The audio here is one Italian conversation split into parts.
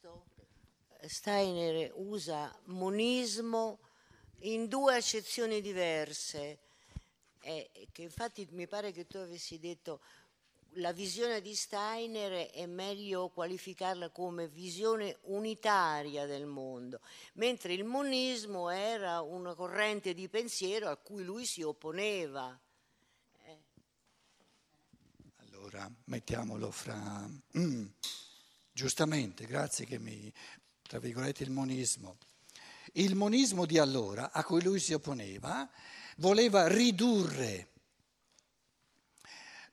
testo Steiner usa monismo in due accezioni diverse, eh, che infatti mi pare che tu avessi detto la visione di Steiner è meglio qualificarla come visione unitaria del mondo, mentre il monismo era una corrente di pensiero a cui lui si opponeva. Eh. Allora, mettiamolo fra... Mm, giustamente, grazie che mi... tra virgolette il monismo. Il monismo di allora, a cui lui si opponeva, voleva ridurre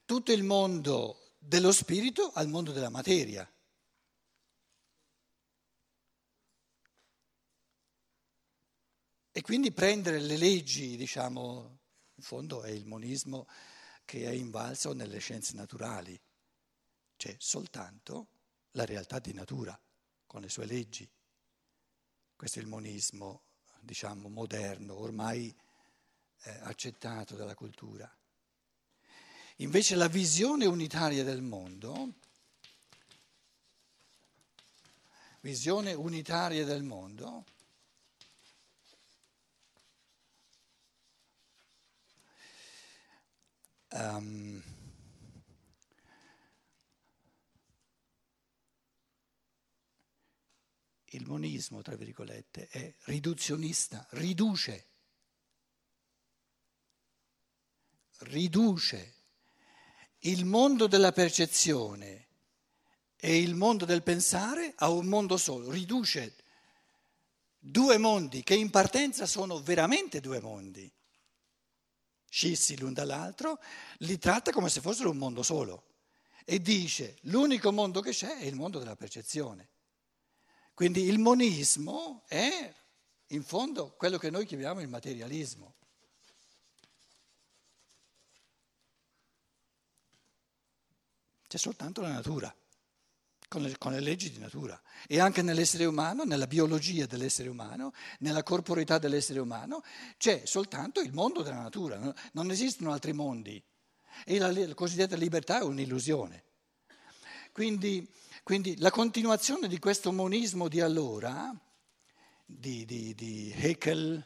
tutto il mondo dello spirito al mondo della materia. E quindi prendere le leggi, diciamo, in fondo è il monismo che è invalso nelle scienze naturali, c'è soltanto la realtà di natura con le sue leggi. Questo è il monismo, diciamo, moderno, ormai eh, accettato dalla cultura. Invece la visione unitaria del mondo, visione unitaria del mondo, um, il monismo, tra virgolette, è riduzionista, riduce, riduce. Il mondo della percezione e il mondo del pensare a un mondo solo, riduce due mondi che in partenza sono veramente due mondi, scissi l'un dall'altro, li tratta come se fossero un mondo solo. E dice l'unico mondo che c'è è il mondo della percezione. Quindi il monismo è in fondo quello che noi chiamiamo il materialismo. C'è soltanto la natura, con le, con le, leggi di natura. E anche nell'essere umano, nella biologia dell'essere umano, nella corporeità dell'essere umano, c'è soltanto il mondo della natura, non esistono altri mondi. E la, la cosiddetta libertà è un'illusione. Quindi, quindi, la continuazione di questo monismo di allora, di, di, di Hegel,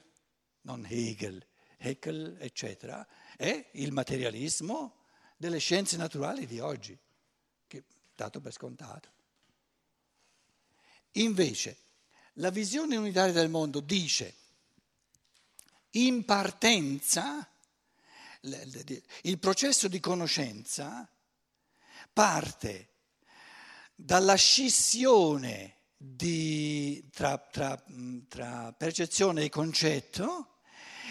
non Hegel, Hegel, eccetera, è il materialismo delle scienze naturali di oggi dato per scontato. Invece, la visione unitaria del mondo dice, in partenza, il processo di conoscenza parte dalla scissione di, tra, tra, tra percezione e concetto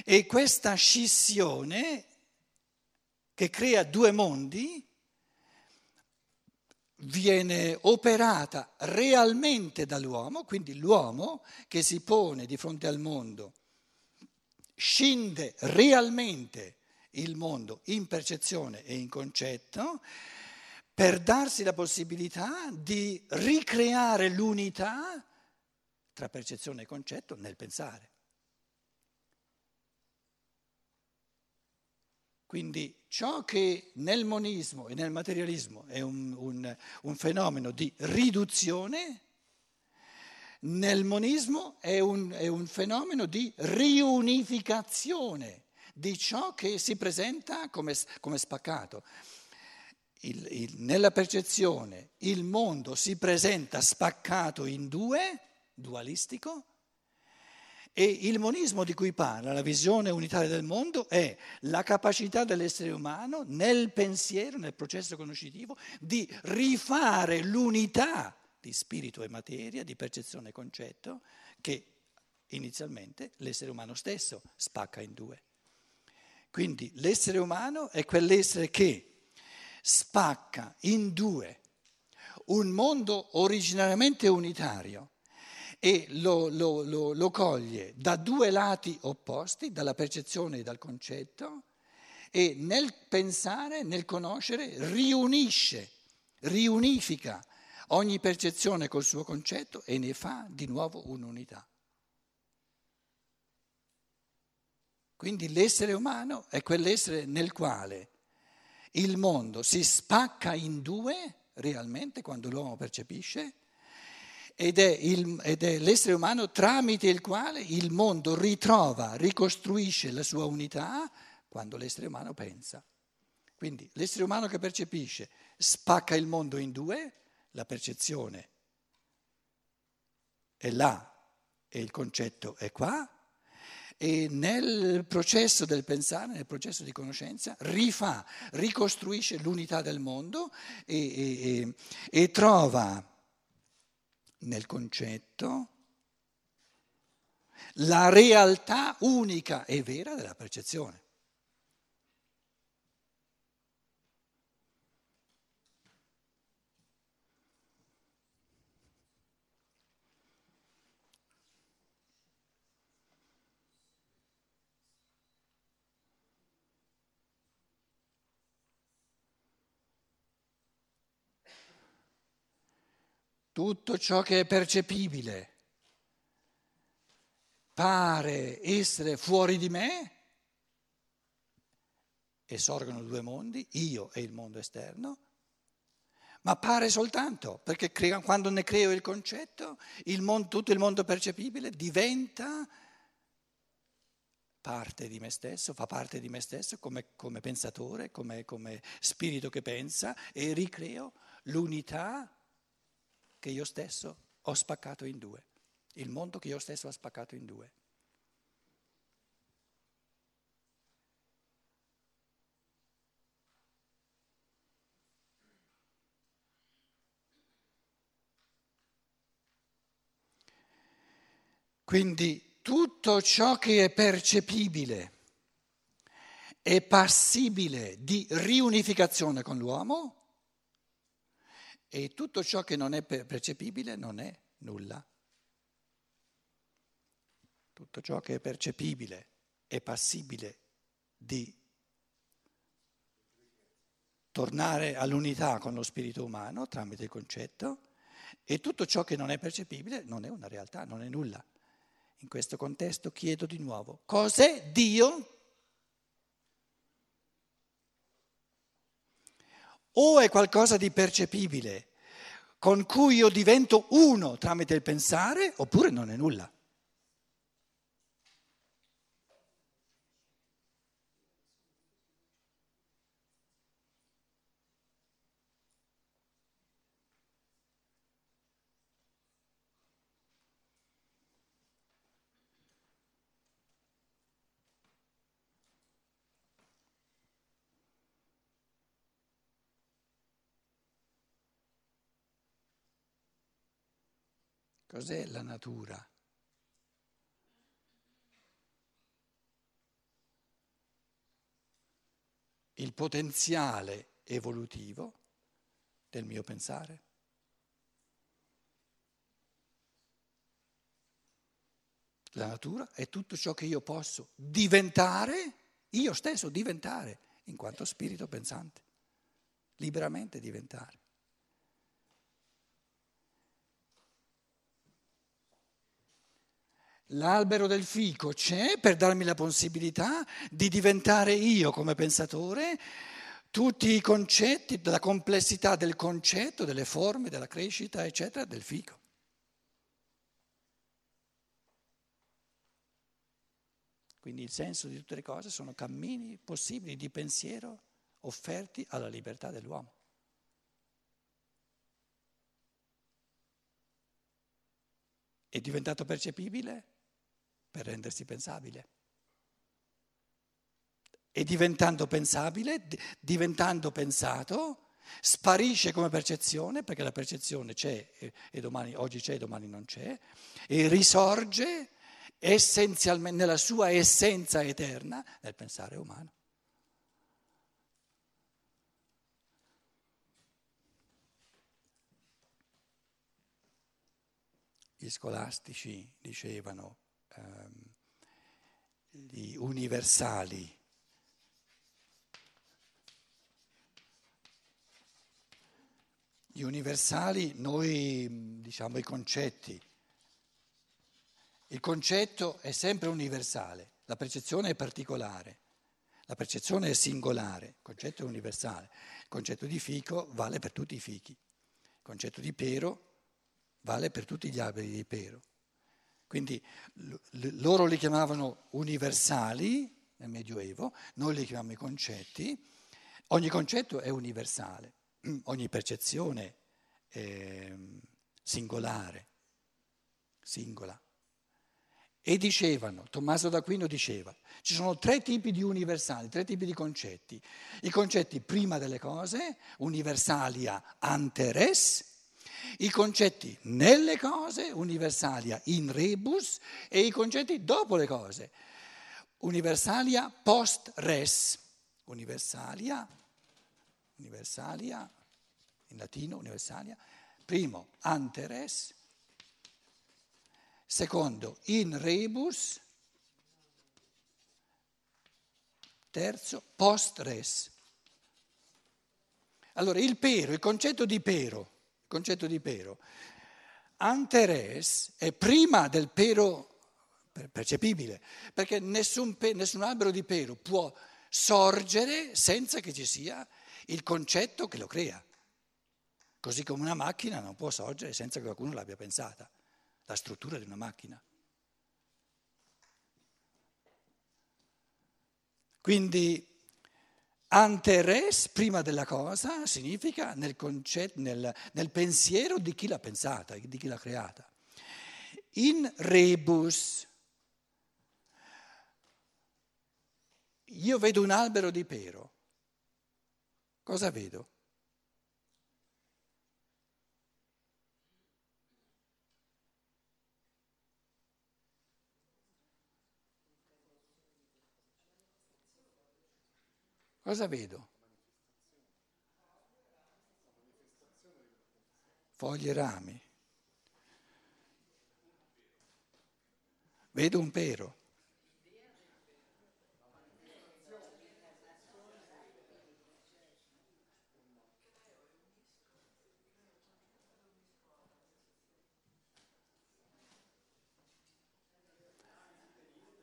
e questa scissione che crea due mondi viene operata realmente dall'uomo, quindi l'uomo che si pone di fronte al mondo scinde realmente il mondo in percezione e in concetto per darsi la possibilità di ricreare l'unità tra percezione e concetto nel pensare. Quindi ciò che nel monismo e nel materialismo è un, un, un fenomeno di riduzione, nel monismo è un, è un, fenomeno di riunificazione di ciò che si presenta come, come spaccato. Il, il, nella percezione il mondo si presenta spaccato in due, dualistico, e il monismo di cui parla, la visione unitaria del mondo, è la capacità dell'essere umano nel pensiero, nel processo conoscitivo, di rifare l'unità di spirito e materia, di percezione e concetto, che inizialmente l'essere umano stesso spacca in due. Quindi l'essere umano è quell'essere che spacca in due un mondo originariamente unitario e lo, lo, lo, lo coglie da due lati opposti, dalla percezione e dal concetto, e nel pensare, nel conoscere, riunisce, riunifica ogni percezione col suo concetto e ne fa di nuovo un'unità. Quindi l'essere umano è quell'essere nel quale il mondo si spacca in due realmente quando l'uomo percepisce ed è, il, ed è l'essere umano tramite il quale il mondo ritrova, ricostruisce la sua unità quando l'essere umano pensa. Quindi l'essere umano che percepisce spacca il mondo in due, la percezione è là e il concetto è qua, e nel processo del pensare, nel processo di conoscenza, rifà, ricostruisce l'unità del mondo e, e, e trova nel concetto la realtà unica e vera della percezione. Tutto ciò che è percepibile pare essere fuori di me e sorgono due mondi, io e il mondo esterno, ma pare soltanto, perché quando ne creo il concetto, il mondo, tutto il mondo percepibile diventa parte di me stesso, fa parte di me stesso come, come pensatore, come, come spirito che pensa e ricreo l'unità che io stesso ho spaccato in due, il mondo che io stesso ho spaccato in due. Quindi tutto ciò che è percepibile è passibile di riunificazione con l'uomo e tutto ciò che non è percepibile non è nulla. Tutto ciò che è percepibile è passibile di tornare all'unità con lo spirito umano tramite il concetto e tutto ciò che non è percepibile non è una realtà, non è nulla. In questo contesto chiedo di nuovo, cos'è Dio? O è qualcosa di percepibile con cui io divento uno tramite il pensare oppure non è nulla. Cos'è la natura? Il potenziale evolutivo del mio pensare. La natura è tutto ciò che io posso diventare, io stesso diventare, in quanto spirito pensante, liberamente diventare. L'albero del fico c'è per darmi la possibilità di diventare io come pensatore tutti i concetti, la complessità del concetto, delle forme, della crescita, eccetera, del fico. Quindi il senso di tutte le cose sono cammini possibili di pensiero offerti alla libertà dell'uomo. È diventato percepibile per rendersi pensabile. E diventando pensabile, diventando pensato, sparisce come percezione, perché la percezione c'è e domani, oggi c'è e domani non c'è, e risorge essenzialmente nella sua essenza eterna nel pensare umano. Gli scolastici dicevano gli universali. Gli universali, noi diciamo i concetti. Il concetto è sempre universale, la percezione è particolare, la percezione è singolare, il concetto è universale. Il concetto di fico vale per tutti i fichi, il concetto di pero vale per tutti gli alberi di pero. Quindi loro li chiamavano universali nel Medioevo, noi li chiamiamo i concetti. Ogni concetto è universale, ogni percezione è singolare, singola. E dicevano, Tommaso d'Aquino diceva, ci sono tre tipi di universali, tre tipi di concetti. I concetti prima delle cose, universalia ante res, i concetti nelle cose, universalia in rebus, e i concetti dopo le cose, universalia post res, universalia, universalia, in latino universalia, primo ante res, secondo in rebus, terzo post res. Allora il pero, il concetto di pero, concetto di pero, ante res è prima del pero percepibile, perché nessun, nessun albero di pero può sorgere senza che ci sia il concetto che lo crea. Così come una macchina non può sorgere senza che qualcuno l'abbia pensata la struttura di una macchina. Quindi ante res, prima della cosa, significa nel, concetto, nel, nel pensiero di chi l'ha pensata, di chi l'ha creata. In rebus, io vedo un albero di pero, cosa vedo? Cosa vedo? Foglie e rami. Vedo un pero.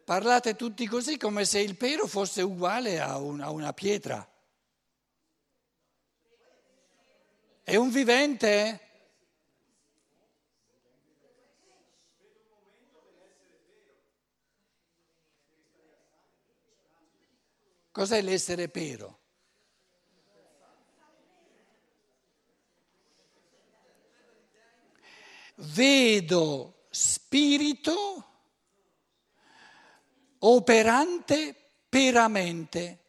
Parlate tutti così come se il pero fosse uguale a, un, a una pietra. È un vivente? Cos'è l'essere pero? Vedo spirito operante peramente.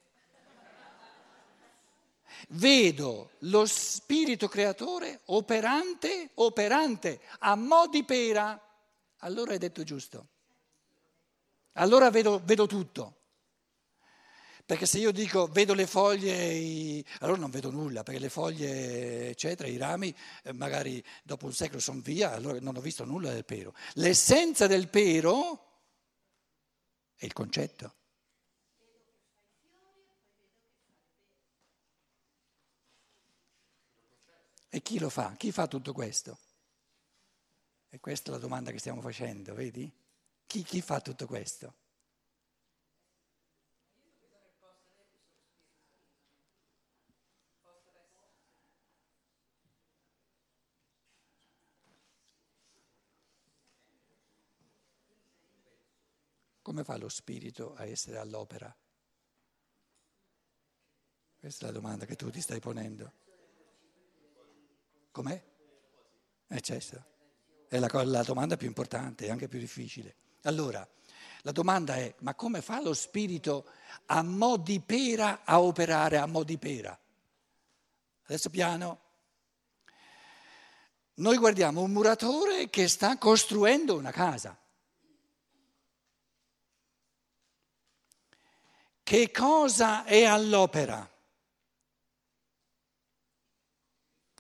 Vedo lo spirito creatore operante, operante, a mo' di pera. Allora hai detto giusto. Allora vedo, vedo tutto. Perché se io dico vedo le foglie, i... allora non vedo nulla, perché le foglie, eccetera, i rami, eh, magari dopo un secolo sono via, allora non ho visto nulla del pero. L'essenza del pero è il concetto. E chi lo fa? Chi fa tutto questo? E questa è la domanda che stiamo facendo, vedi? Chi, chi fa tutto questo? Come fa lo spirito a essere all'opera? Questa è la domanda che tu ti stai ponendo. Com'è? Eh, certo. È la, la domanda più importante e anche più difficile. Allora, la domanda è, ma come fa lo spirito a mo' di pera a operare a mo' di pera? Adesso piano. Noi guardiamo un muratore che sta costruendo una casa. Che cosa è all'opera?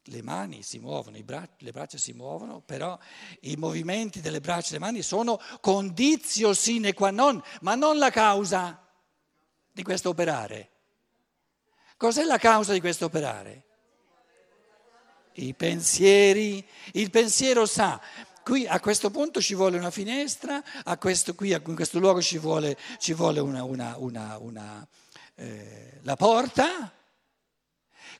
Le mani si muovono, bra- le braccia si muovono, però i movimenti delle braccia e delle mani sono condizio sine qua non, ma non la causa di questo operare. Cos'è la causa di questo operare? I pensieri. Il pensiero sa, Qui a questo punto ci vuole una finestra, questo, qui in questo luogo ci vuole, ci vuole una, una, una, eh, la porta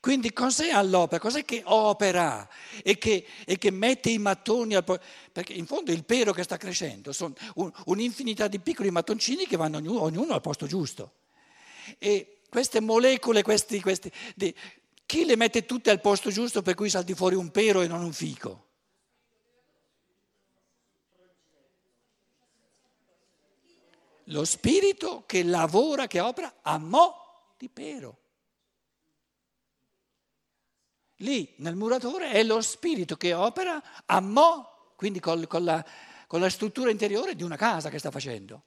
Quindi cos'è all'opera? Cos'è che opera e che, e che mette i mattoni al po- Perché in fondo il pero che sta crescendo sono un, un'infinità di piccoli mattoncini che vanno ognuno, ognuno, al posto giusto. E queste molecole, questi, questi, di, chi le mette tutte al posto giusto per cui salti fuori un pero e non un fico? Lo spirito che lavora, che opera a mo' di pero. Lì nel muratore è lo spirito che opera a mo', quindi con, con, la, con la struttura interiore di una casa che sta facendo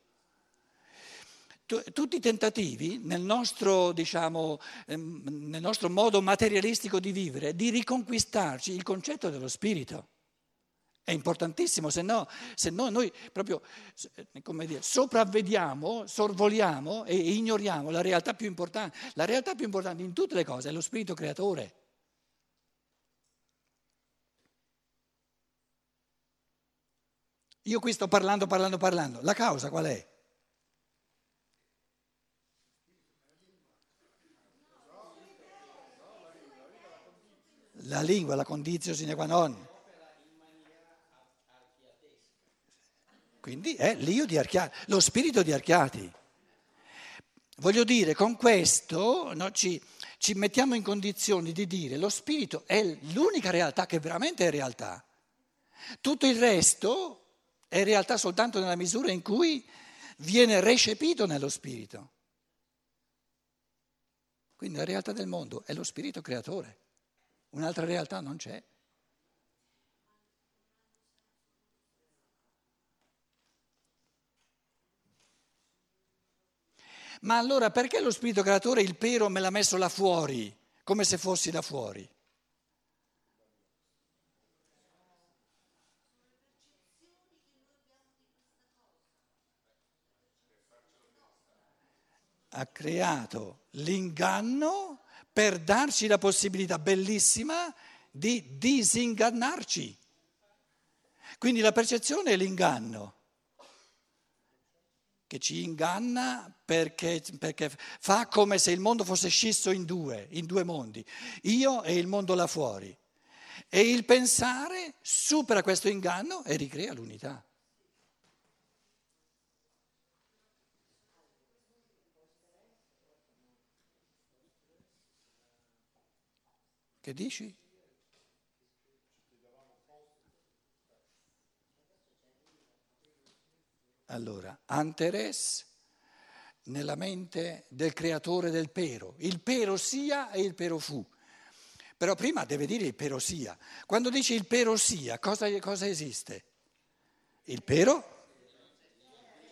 tutti i tentativi nel nostro, diciamo, ehm, nel nostro, modo materialistico di vivere di riconquistarci il concetto dello spirito. È importantissimo, se no, se no noi proprio come dire, sopravvediamo, sorvoliamo e ignoriamo la realtà più importante. La realtà più importante in tutte le cose è lo spirito creatore. Io qui sto parlando, parlando, parlando. La causa qual è? La lingua, la condizione sine qua non. Quindi è l'io di Archiati, lo spirito di Archiati. Voglio dire, con questo no, ci, ci mettiamo in condizioni di dire lo spirito è l'unica realtà che veramente è realtà. Tutto il resto è realtà soltanto nella misura in cui viene recepito nello spirito. Quindi la realtà del mondo è lo spirito creatore, un'altra realtà non c'è. Ma allora perché lo spirito creatore il pero me l'ha messo là fuori, come se fossi da fuori? ha creato l'inganno per darci la possibilità bellissima di disingannarci. Quindi la percezione è l'inganno che ci inganna perché, perché, fa come se il mondo fosse scisso in due, in due mondi, io e il mondo là fuori. E il pensare supera questo inganno e ricrea l'unità. Che dici? Allora, Anteres nella mente del creatore del pero. Il pero sia e il pero fu. Però prima deve dire il pero sia. Quando dice il pero sia, cosa, cosa esiste? Il pero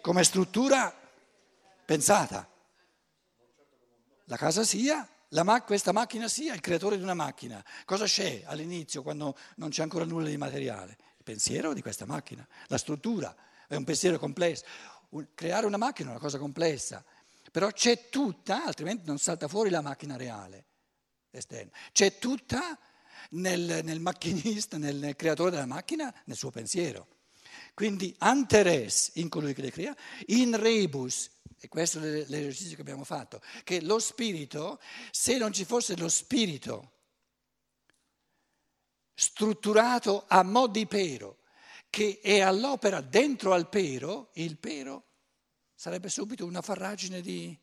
come struttura pensata. La casa sia ma- questa macchina sia il creatore di una macchina. Cosa c'è all'inizio quando non c'è ancora nulla di materiale? Il pensiero di questa macchina, la struttura, è un pensiero complesso. Creare una macchina è una cosa complessa, però c'è tutta, altrimenti non salta fuori la macchina reale, esterna. C'è tutta nel, nel macchinista, nel creatore della macchina, nel suo pensiero. Quindi anteres in colui che le crea, in rebus e questo è l'esercizio che abbiamo fatto, che lo spirito, se non ci fosse lo spirito strutturato a mo' di pero, che è all'opera dentro al pero, il pero sarebbe subito una farragine di,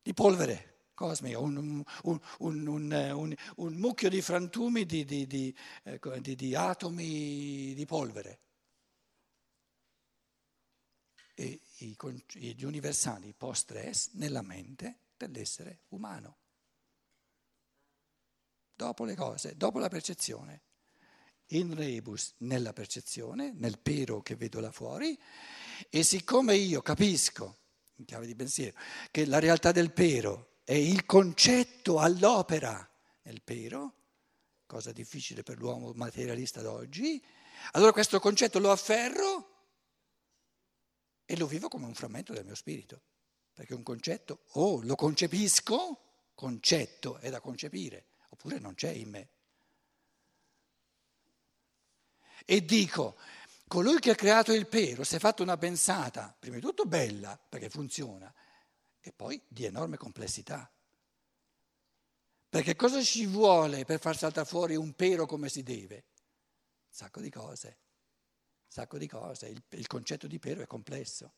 di polvere cosmica, un, un, un, un, mucchio di frantumi di, di, di, ecco, di atomi di polvere e gli universali post-stress nella mente dell'essere umano. Dopo le cose, dopo la percezione. In rebus nella percezione, nel pero che vedo là fuori, e siccome io capisco, in chiave di pensiero, che la realtà del pero è il concetto all'opera nel pero, cosa difficile per l'uomo materialista d'oggi, allora questo concetto lo afferro e lo vivo come un frammento del mio spirito, perché un concetto o lo concepisco, concetto è da concepire, oppure non c'è in me. E dico, colui che ha creato il pero si è fatto una pensata, prima di tutto bella, perché funziona, e poi di enorme complessità. Perché cosa ci vuole per far saltare fuori un pero come si deve? Un sacco di cose, un sacco di cose. Il, il concetto di pero è complesso.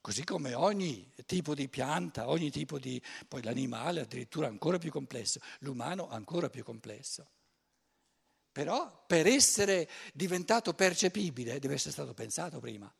Così come ogni tipo di pianta, ogni tipo di... poi l'animale addirittura ancora più complesso, l'umano ancora più complesso. Però per essere diventato percepibile deve essere stato pensato prima.